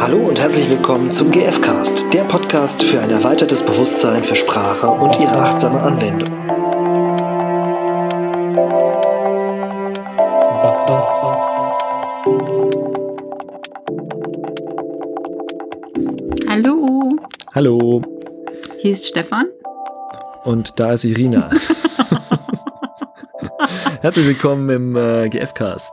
Hallo und herzlich willkommen zum GFcast, der Podcast für ein erweitertes Bewusstsein für Sprache und ihre achtsame Anwendung. Hallo, Hallo. hier ist Stefan. Und da ist Irina. Herzlich willkommen im äh, GFcast.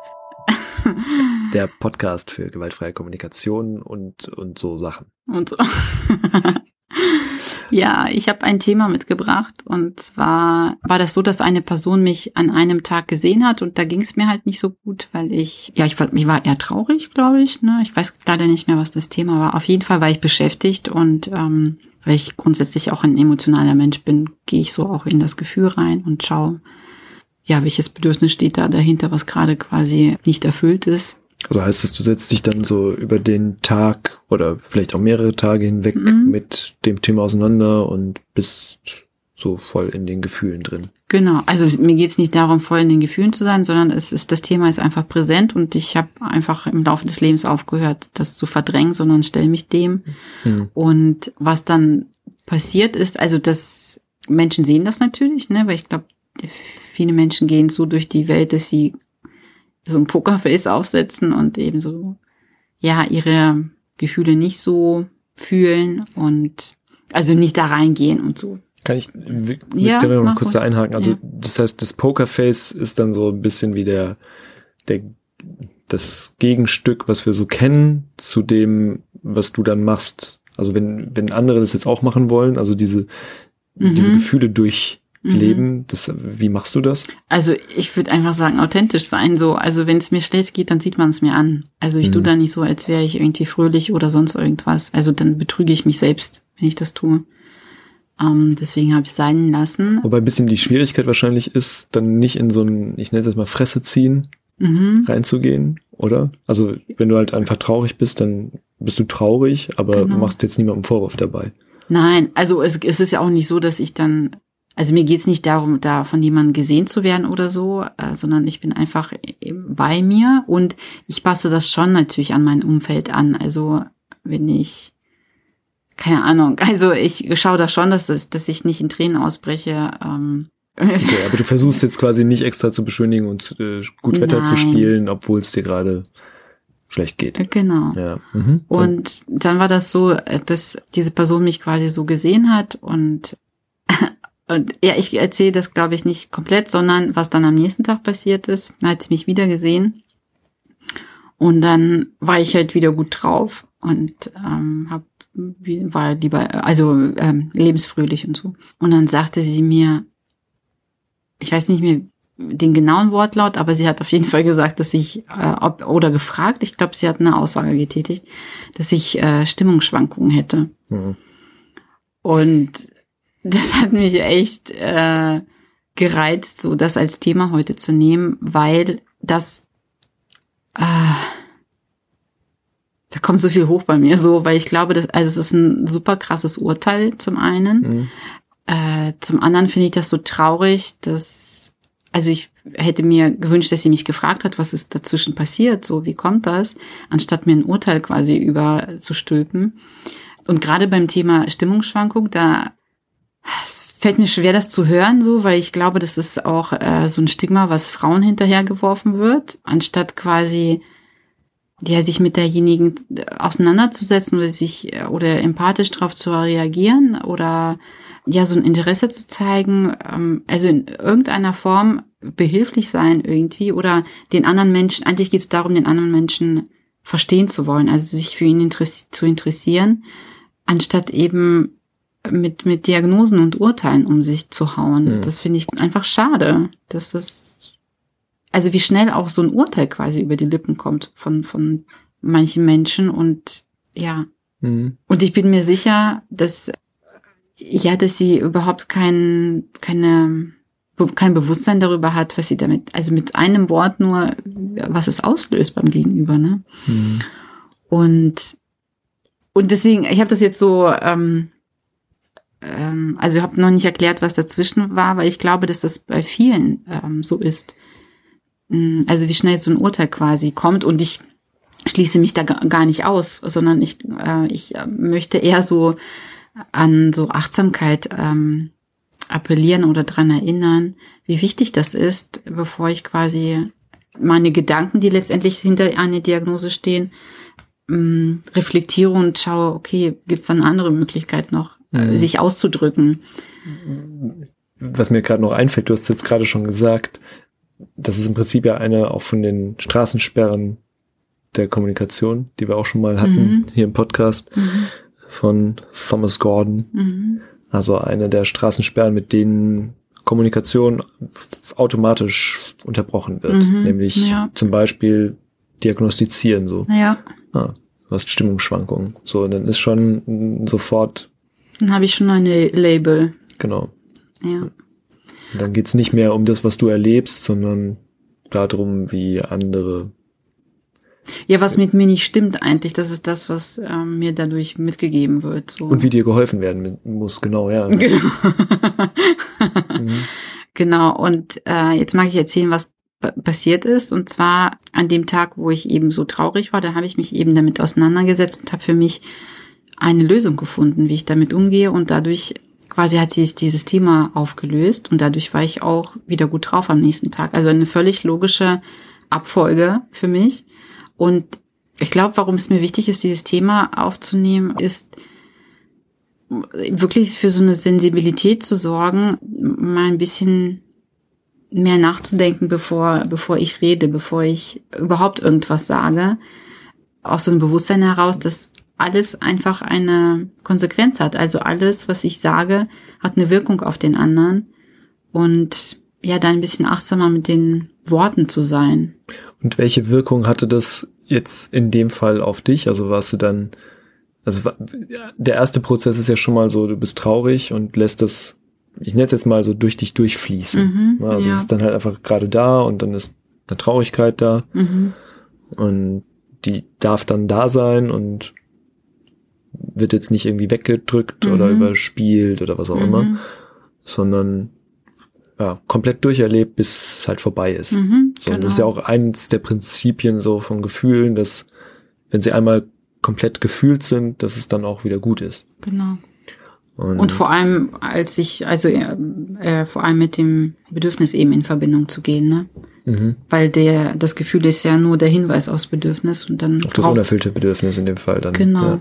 Der Podcast für gewaltfreie Kommunikation und, und so Sachen. Und so. ja, ich habe ein Thema mitgebracht und zwar war das so, dass eine Person mich an einem Tag gesehen hat und da ging es mir halt nicht so gut, weil ich, ja, ich war, ich war eher traurig, glaube ich. Ne? Ich weiß leider nicht mehr, was das Thema war. Auf jeden Fall war ich beschäftigt und ähm, weil ich grundsätzlich auch ein emotionaler Mensch bin, gehe ich so auch in das Gefühl rein und schaue, ja, welches Bedürfnis steht da dahinter, was gerade quasi nicht erfüllt ist. Also heißt das, du setzt dich dann so über den Tag oder vielleicht auch mehrere Tage hinweg Mhm. mit dem Thema auseinander und bist so voll in den Gefühlen drin. Genau, also mir geht's nicht darum, voll in den Gefühlen zu sein, sondern es ist das Thema ist einfach präsent und ich habe einfach im Laufe des Lebens aufgehört, das zu verdrängen, sondern stelle mich dem. Hm. Und was dann passiert ist, also das Menschen sehen das natürlich, ne, weil ich glaube, viele Menschen gehen so durch die Welt, dass sie so ein Pokerface aufsetzen und eben so ja ihre Gefühle nicht so fühlen und also nicht da reingehen und so. Kann ich w- Ja, gerne noch kurz da einhaken? Also Ja. das heißt, das Pokerface ist dann so ein bisschen wie der, der das Gegenstück, was wir so kennen, zu dem, was du dann machst. Also wenn, wenn andere das jetzt auch machen wollen, also diese, diese Mhm. Durchleben, das, wie machst du das? Also ich würde einfach sagen, authentisch sein. So, also wenn es mir schlecht geht, dann sieht man es mir an. Also ich Mhm. tue da nicht so, als wäre ich irgendwie fröhlich oder sonst irgendwas. Also dann betrüge ich mich selbst, wenn ich das tue. Ähm, deswegen habe ich sein lassen. Wobei ein bisschen die Schwierigkeit wahrscheinlich ist, dann nicht in so ein, ich nenne es jetzt mal Fresse ziehen, Mhm. reinzugehen, oder? Also wenn du halt einfach traurig bist, dann bist du traurig, aber Genau. machst jetzt niemandem Vorwurf dabei. Nein, also es, es ist ja auch nicht so, dass ich dann, also mir geht's nicht darum, da von jemandem gesehen zu werden oder so, äh, sondern ich bin einfach bei mir und ich passe das schon natürlich an mein Umfeld an. Also wenn ich, keine Ahnung, also ich schaue da schon, dass, es, dass ich nicht in Tränen ausbreche. Ähm, Okay, aber du versuchst jetzt quasi nicht extra zu beschönigen und äh, gut Wetter zu Nein. spielen, obwohl es dir gerade schlecht geht. genau. Ja. Mhm. Und dann war das so, äh, dass diese Person mich quasi so gesehen hat und, und ja, ich erzähle das, glaube ich, nicht komplett, sondern was dann am nächsten Tag passiert ist, da hat sie mich wieder gesehen und dann war ich halt wieder gut drauf und ähm, hab, war lieber, also ähm, lebensfröhlich und so. Und dann sagte sie mir, ich weiß nicht mehr den genauen Wortlaut, aber sie hat auf jeden Fall gesagt, dass ich, äh, ob, oder gefragt, ich glaube, sie hat eine Aussage getätigt, dass ich äh, Stimmungsschwankungen hätte. Mhm. Und das hat mich echt äh, gereizt, so das als Thema heute zu nehmen, weil das äh, da kommt so viel hoch bei mir, so, weil ich glaube, dass, also es ist ein super krasses Urteil zum einen. Mhm. Äh, zum anderen finde ich das so traurig, dass, also ich hätte mir gewünscht, dass sie mich gefragt hat, was ist dazwischen passiert, so wie kommt das, anstatt mir ein Urteil quasi überzustülpen. Und gerade beim Thema Stimmungsschwankung, da es fällt mir schwer, das zu hören, so, weil ich glaube, das ist auch äh, so ein Stigma, was Frauen hinterhergeworfen wird, anstatt quasi ja, sich mit derjenigen auseinanderzusetzen oder sich äh, oder empathisch darauf zu reagieren oder ja, so ein Interesse zu zeigen, ähm, also in irgendeiner Form behilflich sein irgendwie oder den anderen Menschen, eigentlich geht es darum, den anderen Menschen verstehen zu wollen, also sich für ihn interess zu interessieren, anstatt eben mit, mit Diagnosen und Urteilen um sich zu hauen. Mhm. Das finde ich einfach schade, dass das, also wie schnell auch so ein Urteil quasi über die Lippen kommt von, von manchen Menschen und ja, Mhm. und ich bin mir sicher, dass ja, dass sie überhaupt kein keine kein Bewusstsein darüber hat, was sie damit, also mit einem Wort nur, was es auslöst beim Gegenüber, ne? Mhm. Und und deswegen, ich habe das jetzt so, ähm, ähm, also ich habe noch nicht erklärt, was dazwischen war, weil ich glaube, dass das bei vielen ähm, so ist. Mm, Also wie schnell so ein Urteil quasi kommt und ich schließe mich da gar nicht aus, sondern ich, äh, ich möchte eher so an so Achtsamkeit ähm, appellieren oder dran erinnern, wie wichtig das ist, bevor ich quasi meine Gedanken, die letztendlich hinter einer Diagnose stehen, ähm, reflektiere und schaue, okay, gibt es da eine andere Möglichkeit noch, äh, mhm. sich auszudrücken? Was mir gerade noch einfällt, du hast jetzt gerade schon gesagt, das ist im Prinzip ja eine auch von den Straßensperren der Kommunikation, die wir auch schon mal hatten mhm. hier im Podcast mhm. von Thomas Gordon. Mhm. Also eine der Straßensperren, mit denen Kommunikation automatisch unterbrochen wird. Mhm. Nämlich ja. zum Beispiel diagnostizieren so. Ja. Ah, du hast Stimmungsschwankungen. So, dann ist schon sofort. Dann habe ich schon eine Label. Genau. Ja. Und dann geht's nicht mehr um das, was du erlebst, sondern darum, wie andere ja, was mit mir nicht stimmt eigentlich, das ist das, was ähm, mir dadurch mitgegeben wird. So. Und wie dir geholfen werden muss, genau, ja. Genau. mhm. Genau, und äh, jetzt mag ich erzählen, was passiert ist. Und zwar an dem Tag, wo ich eben so traurig war, da habe ich mich eben damit auseinandergesetzt und habe für mich eine Lösung gefunden, wie ich damit umgehe. Und dadurch quasi hat sich dieses Thema aufgelöst und dadurch war ich auch wieder gut drauf am nächsten Tag. Also eine völlig logische Abfolge für mich. Und ich glaube, warum es mir wichtig ist, dieses Thema aufzunehmen, ist wirklich für so eine Sensibilität zu sorgen, mal ein bisschen mehr nachzudenken, bevor, bevor ich rede, bevor ich überhaupt irgendwas sage. Aus so einem Bewusstsein heraus, dass alles einfach eine Konsequenz hat. Also alles, was ich sage, hat eine Wirkung auf den anderen. Und ja, da ein bisschen achtsamer mit den Worten zu sein. Und welche Wirkung hatte das jetzt in dem Fall auf dich? Also warst du dann, also der erste Prozess ist ja schon mal so, du bist traurig und lässt das, ich nenne es jetzt mal so durch dich durchfließen. Mhm, also ja. es ist dann halt einfach gerade da und dann ist eine Traurigkeit da Mhm. und die darf dann da sein und wird jetzt nicht irgendwie weggedrückt Mhm. oder überspielt oder was auch immer, Mhm. sondern ja, komplett durcherlebt, bis es halt vorbei ist. Mhm, So, und das ist ja auch eins der Prinzipien so von Gefühlen, dass wenn sie einmal komplett gefühlt sind, dass es dann auch wieder gut ist. Genau. Und, Und vor allem, als ich, also äh, äh, vor allem mit dem Bedürfnis eben in Verbindung zu gehen, ne? mhm, Weil der, das Gefühl ist ja nur der Hinweis aufs Bedürfnis und dann auf das unerfüllte Bedürfnis in dem Fall dann. Genau. Ja.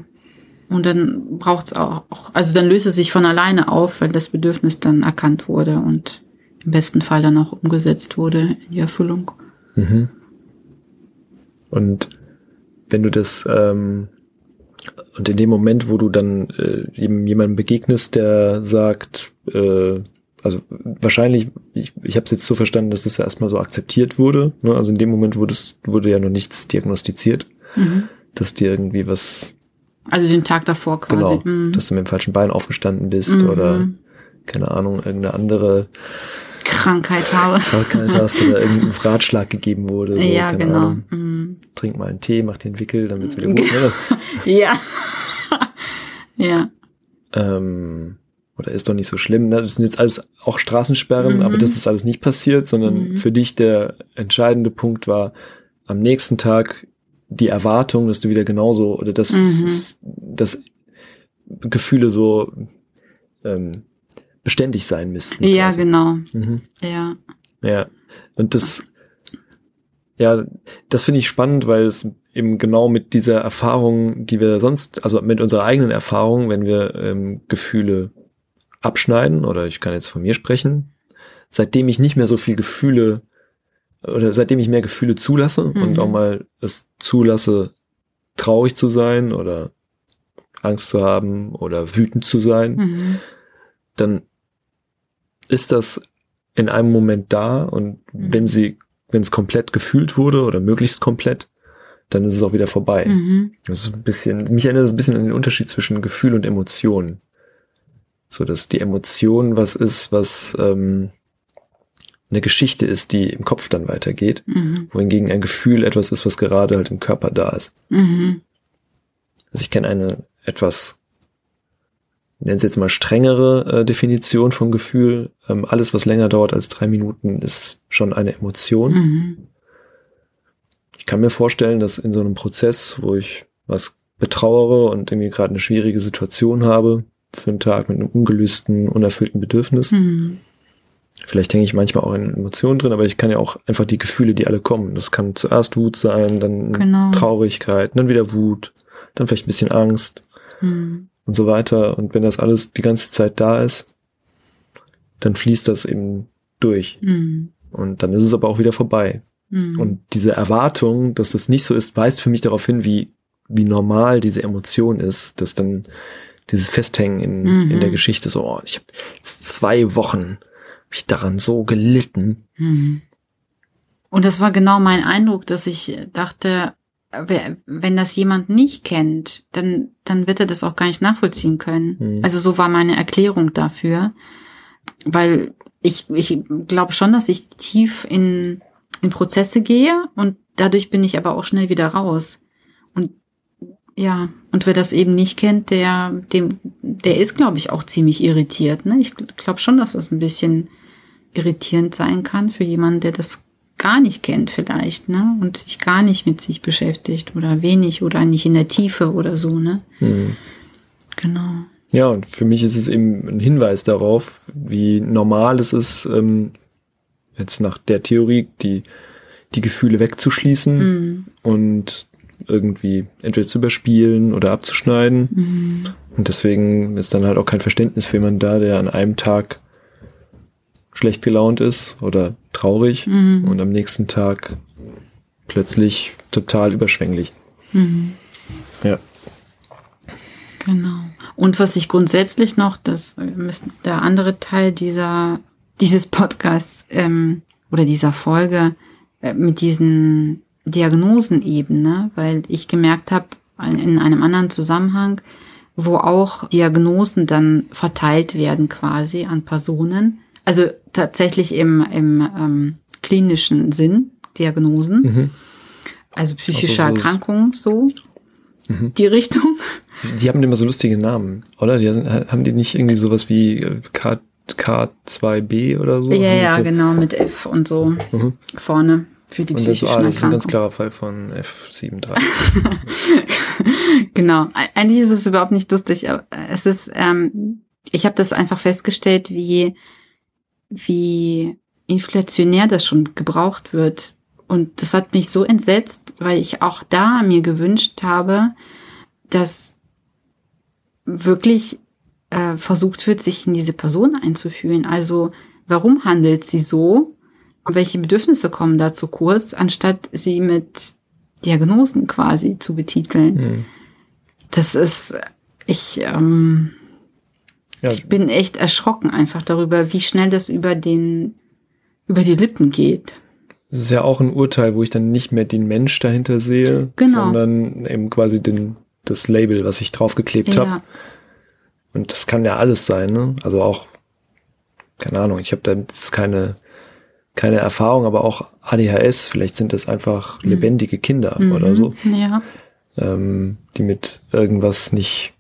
Und dann braucht's auch, also dann löst es sich von alleine auf, weil das Bedürfnis dann erkannt wurde und im besten Fall dann auch umgesetzt wurde in die Erfüllung. Mhm. Und wenn du das ähm, und in dem Moment, wo du dann äh, jemandem begegnest, der sagt, äh, also wahrscheinlich, ich, ich habe es jetzt so verstanden, dass es ja erstmal so akzeptiert wurde. Ne? Also in dem Moment wurde es wurde ja noch nichts diagnostiziert, Mhm. dass dir irgendwie was Also den Tag davor quasi. Genau, Mhm. dass du mit dem falschen Bein aufgestanden bist Mhm. oder keine Ahnung, irgendeine andere Krankheit habe. Krankheit hast oder irgendein Ratschlag gegeben wurde. So, ja, keine genau. Ahnung, Mhm. trink mal einen Tee, mach den Wickel, dann wird's wieder gut. Ne? Ja. ja. ähm, oder ist doch nicht so schlimm. Das sind jetzt alles auch Straßensperren, Mhm. aber das ist alles nicht passiert, sondern Mhm. für dich der entscheidende Punkt war am nächsten Tag die Erwartung, dass du wieder genauso oder dass, Mhm. dass Gefühle so ähm, beständig sein müssten. Ja, quasi. genau. Mhm. Ja. Ja. Und das, ja, das finde ich spannend, weil es eben genau mit dieser Erfahrung, die wir sonst, also mit unserer eigenen Erfahrung, wenn wir ähm, Gefühle abschneiden, oder ich kann jetzt von mir sprechen, seitdem ich nicht mehr so viel Gefühle oder seitdem ich mehr Gefühle zulasse und Mhm. auch mal es zulasse, traurig zu sein oder Angst zu haben oder wütend zu sein, Mhm. dann ist das in einem Moment da und Mhm. wenn sie, wenn es komplett gefühlt wurde oder möglichst komplett, dann ist es auch wieder vorbei. Mhm. Das ist ein bisschen, mich erinnert das ein bisschen an den Unterschied zwischen Gefühl und Emotion. So, dass die Emotion was ist, was ähm, eine Geschichte ist, die im Kopf dann weitergeht, Mhm. wohingegen ein Gefühl etwas ist, was gerade halt im Körper da ist. Mhm. Also ich kenne eine etwas, nennen es jetzt mal strengere äh, Definition von Gefühl. Ähm, alles, was länger dauert als drei Minuten, ist schon eine Emotion. Mhm. ich kann mir vorstellen, dass in so einem Prozess, wo ich was betrauere und irgendwie gerade eine schwierige Situation habe, für einen Tag mit einem ungelösten, unerfüllten Bedürfnis, Mhm. Vielleicht hänge ich manchmal auch in Emotionen drin, aber ich kann ja auch einfach die Gefühle, die alle kommen. Das kann zuerst Wut sein, dann Genau. Traurigkeit, dann wieder Wut, dann vielleicht ein bisschen Angst Mhm. und so weiter. Und wenn das alles die ganze Zeit da ist, dann fließt das eben durch. Mhm. Und dann ist es aber auch wieder vorbei. Mhm. Und diese Erwartung, dass das nicht so ist, weist für mich darauf hin, wie, wie normal diese Emotion ist, dass dann dieses Festhängen in, Mhm. in der Geschichte so, oh, ich habe zwei Wochen hab ich daran so gelitten. Mhm. Und das war genau mein Eindruck, dass ich dachte, wenn das jemand nicht kennt, dann, dann wird er das auch gar nicht nachvollziehen können. Mhm. Also so war meine Erklärung dafür, weil ich, ich glaube schon, dass ich tief in, in Prozesse gehe und dadurch bin ich aber auch schnell wieder raus. Ja, und wer das eben nicht kennt, der, dem, der ist, glaube ich, auch ziemlich irritiert. Ne? Ich glaube schon, dass das ein bisschen irritierend sein kann für jemanden, der das gar nicht kennt vielleicht, ne? Und sich gar nicht mit sich beschäftigt oder wenig oder nicht in der Tiefe oder so, ne? Mhm. Genau. Ja, und für mich ist es eben ein Hinweis darauf, wie normal es ist, ähm, jetzt nach der Theorie, die, die Gefühle wegzuschließen Mhm. und irgendwie entweder zu überspielen oder abzuschneiden. Mhm. Und deswegen ist dann halt auch kein Verständnis für jemanden da, der an einem Tag schlecht gelaunt ist oder traurig Mhm. und am nächsten Tag plötzlich total überschwänglich. Mhm. Ja. Genau. Und was ich grundsätzlich noch, das ist der andere Teil dieser, dieses Podcasts ähm, oder dieser Folge äh, mit diesen Diagnosenebene, weil ich gemerkt habe, in einem anderen Zusammenhang, wo auch Diagnosen dann verteilt werden quasi an Personen. Also tatsächlich im, im ähm, klinischen Sinn, Diagnosen. Mhm. Also psychische Also so- Erkrankungen so. Mhm. Die Richtung. Die haben immer so lustige Namen, oder? Die sind, haben die nicht irgendwie sowas wie äh, K, K2B oder so? Ja, Haben ja, so, genau, mit F und so Mhm. vorne für die Und psychischen ah, das ist ein ganz klarer Fall von F73. genau. Eigentlich ist es überhaupt nicht lustig, aber es ist, ähm, ich habe das einfach festgestellt, wie, wie inflationär das schon gebraucht wird. Und das hat mich so entsetzt, weil ich auch da mir gewünscht habe, dass wirklich äh, versucht wird, sich in diese Person einzufühlen. Also warum handelt sie so? Welche Bedürfnisse kommen da zu kurz, anstatt sie mit Diagnosen quasi zu betiteln? Mhm. Das ist, ich, ähm, Ja, ich bin echt erschrocken einfach darüber, wie schnell das über den, über die Lippen geht. das ist ja auch ein Urteil, wo ich dann nicht mehr den Mensch dahinter sehe, Genau. sondern eben quasi den, das Label, was ich draufgeklebt habe. Ja, Und das kann ja alles sein, ne? Also auch, keine Ahnung, ich habe da jetzt keine, keine Erfahrung, aber auch ADHS, vielleicht sind das einfach lebendige Kinder Mhm. oder so, ja, ähm, die mit irgendwas nicht,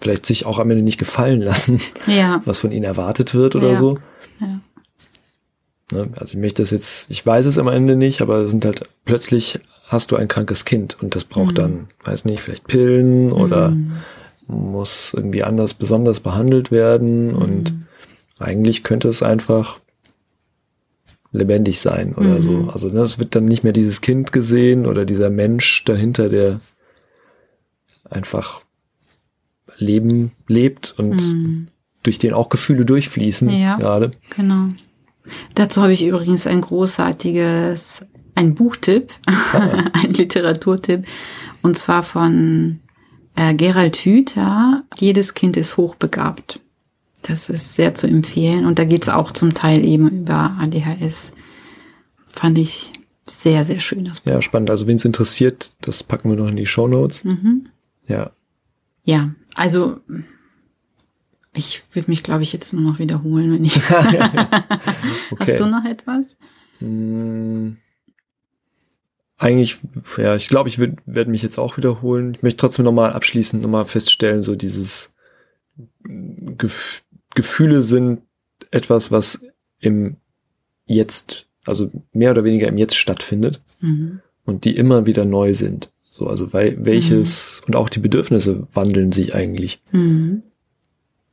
vielleicht sich auch am Ende nicht gefallen lassen, ja, was von ihnen erwartet wird oder Ja. so. ja. Ne? Also ich möchte das jetzt, ich weiß es am Ende nicht, aber es sind halt plötzlich hast du ein krankes Kind und das braucht Mhm. dann, weiß nicht, vielleicht Pillen oder Mhm. muss irgendwie anders besonders behandelt werden und Mhm. eigentlich könnte es einfach lebendig sein oder Mhm. so. Also ne, es wird dann nicht mehr dieses Kind gesehen oder dieser Mensch dahinter, der einfach Leben lebt und Mhm. durch den auch Gefühle durchfließen Ja. gerade. Genau. Dazu habe ich übrigens ein großartiges, ein Buchtipp, ein Literaturtipp, und zwar von äh, Gerald Hüther. Jedes Kind ist hochbegabt. Das ist sehr zu empfehlen. Und da geht es auch zum Teil eben über ADHS. Fand ich sehr, sehr schön. Das Buch. Ja, spannend. Also wen es interessiert, das packen wir noch in die Show Notes. Mhm. Ja. Ja, also ich würde mich, glaube ich, jetzt nur noch wiederholen, wenn ich. Okay. Hast du noch etwas? Mm, Eigentlich, ja, ich glaube, ich werde mich jetzt auch wiederholen. Ich möchte trotzdem nochmal abschließend nochmal feststellen, so dieses Gef Gefühle sind etwas, was im Jetzt also mehr oder weniger im Jetzt stattfindet Mhm. und die immer wieder neu sind. So, also weil welches und auch die Bedürfnisse wandeln sich eigentlich Mhm.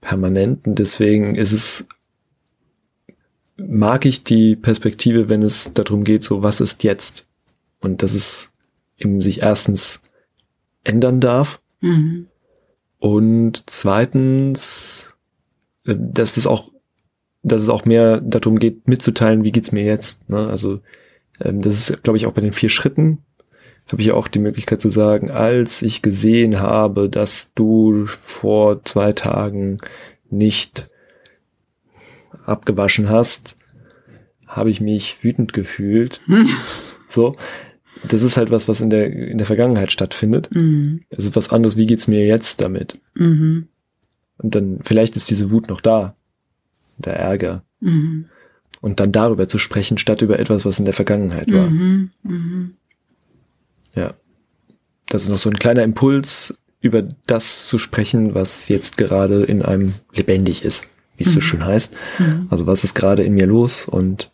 permanent und deswegen ist es mag ich die Perspektive, wenn es darum geht, so was ist jetzt und dass es eben sich erstens ändern darf Mhm. und zweitens, dass es auch, dass es auch mehr darum geht, mitzuteilen, wie geht's mir jetzt. Ne? Also ähm, das ist, glaube ich, auch bei den vier Schritten habe ich ja auch die Möglichkeit zu sagen, als ich gesehen habe, dass du vor zwei Tagen nicht abgewaschen hast, habe ich mich wütend gefühlt. So, das ist halt was, was in der in der Vergangenheit stattfindet. Mhm. Es ist was anderes, wie geht's mir jetzt damit? Mhm. Und dann, vielleicht ist diese Wut noch da, der Ärger. Mhm. Und dann darüber zu sprechen, statt über etwas, was in der Vergangenheit war. Mhm. Mhm. Ja. Das ist noch so ein kleiner Impuls, über das zu sprechen, was jetzt gerade in einem lebendig ist, wie es so schön heißt. Mhm. Also was ist gerade in mir los und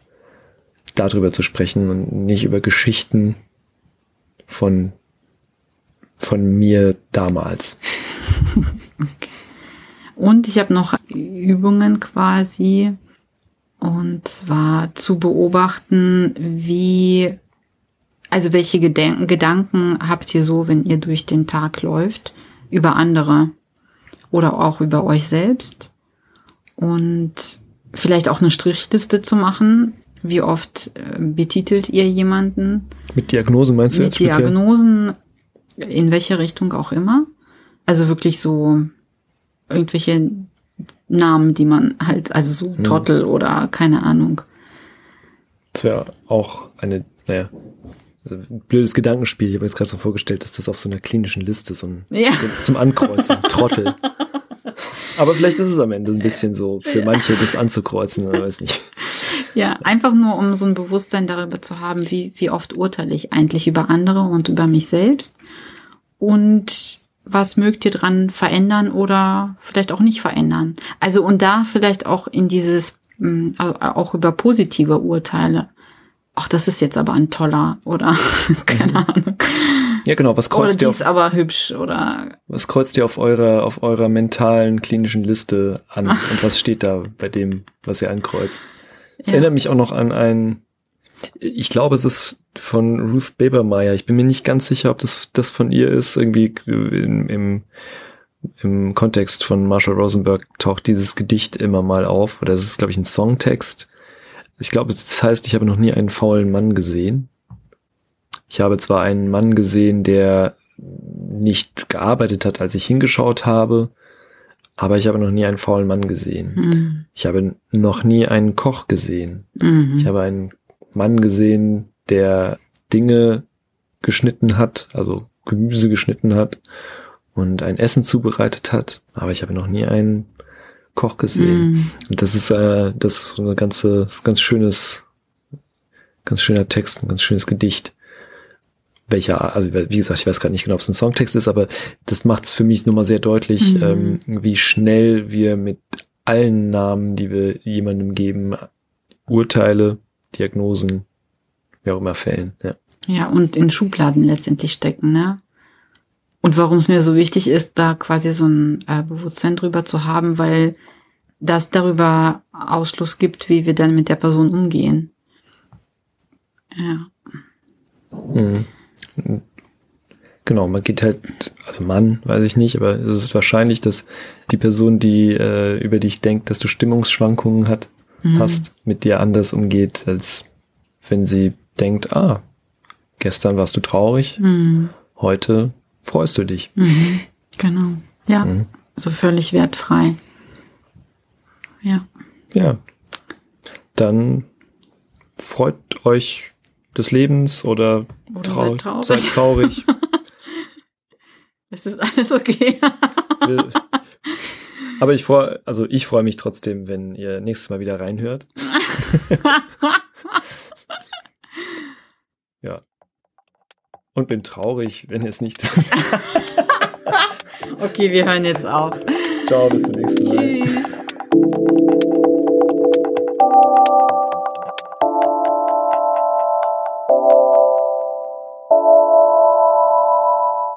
darüber zu sprechen und nicht über Geschichten von, von mir damals. Und ich habe noch Übungen quasi. Und zwar zu beobachten, wie, also welche Gedenken, Gedanken habt ihr so, wenn ihr durch den Tag läuft, über andere oder auch über euch selbst. Und vielleicht auch eine Strichliste zu machen. Wie oft äh, betitelt ihr jemanden? Mit Diagnosen meinst du mit speziell? Diagnosen, in welche Richtung auch immer. Also wirklich so irgendwelche Namen, die man halt, also so Hm. Trottel oder keine Ahnung. Das wäre auch eine, naja, also ein blödes Gedankenspiel. Ich habe mir jetzt gerade so vorgestellt, dass das auf so einer klinischen Liste so ein Ja. zum Ankreuzen, Trottel. Aber vielleicht ist es am Ende ein bisschen so für manche das anzukreuzen, oder weiß nicht. Ja, einfach nur, um so ein Bewusstsein darüber zu haben, wie, wie oft urteile ich eigentlich über andere und über mich selbst. Und was mögt ihr dran verändern oder vielleicht auch nicht verändern? Also, und da vielleicht auch in dieses, au- auch über positive Urteile. Ach, das ist jetzt aber ein toller oder keine Ahnung. Ja, genau. Was Oder kreuzt die ihr ist auf, aber hübsch oder was kreuzt ihr auf eurer, auf eurer mentalen klinischen Liste an? Und was steht da bei dem, was ihr ankreuzt? Es Ja. erinnert mich auch noch an ein, ich glaube, es ist von Ruth Babermeyer. Ich bin mir nicht ganz sicher, ob das, das von ihr ist. Irgendwie im, im, im Kontext von Marshall Rosenberg taucht dieses Gedicht immer mal auf. Oder es ist, glaube ich, ein Songtext. Ich glaube, das heißt, ich habe noch nie einen faulen Mann gesehen. Ich habe zwar einen Mann gesehen, der nicht gearbeitet hat, als ich hingeschaut habe, aber ich habe noch nie einen faulen Mann gesehen. hm, Ich habe noch nie einen Koch gesehen. mhm. Ich habe einen Mann gesehen, der Dinge geschnitten hat, also Gemüse geschnitten hat und ein Essen zubereitet hat, aber ich habe noch nie einen Koch gesehen. Mhm. Und das ist äh, das ist so eine ganze, das ist ein ganz schönes, ganz schöner Text, ein ganz schönes Gedicht. Welcher, also wie gesagt, ich weiß gerade nicht genau, ob es ein Songtext ist, aber das macht es für mich nur mal sehr deutlich, Mhm. ähm, wie schnell wir mit allen Namen, die wir jemandem geben, Urteile, Diagnosen, wie auch immer fällen. Ja. Ja, und in Schubladen letztendlich stecken, ne? Und warum es mir so wichtig ist, da quasi so ein äh, Bewusstsein drüber zu haben, weil das darüber Ausschluss gibt, wie wir dann mit der Person umgehen. Ja. Mhm. Genau, man geht halt, also Mann, weiß ich nicht, aber es ist wahrscheinlich, dass die Person, die äh, über dich denkt, dass du Stimmungsschwankungen hat, Mhm. hast, mit dir anders umgeht, als wenn sie denkt, ah, gestern warst du traurig, Mhm. heute freust du dich. Mhm. Genau. Ja. Mhm. So völlig wertfrei. Ja. Ja. Dann freut euch des Lebens oder, Oder trau seid traurig. seid traurig. Es ist alles okay. Wir- Aber ich freue, also ich freue mich trotzdem, wenn ihr nächstes Mal wieder reinhört. ja. Und bin traurig, wenn ihr es nicht tut. okay, wir hören jetzt auf. Ciao, bis zum nächsten Mal. Tschüss.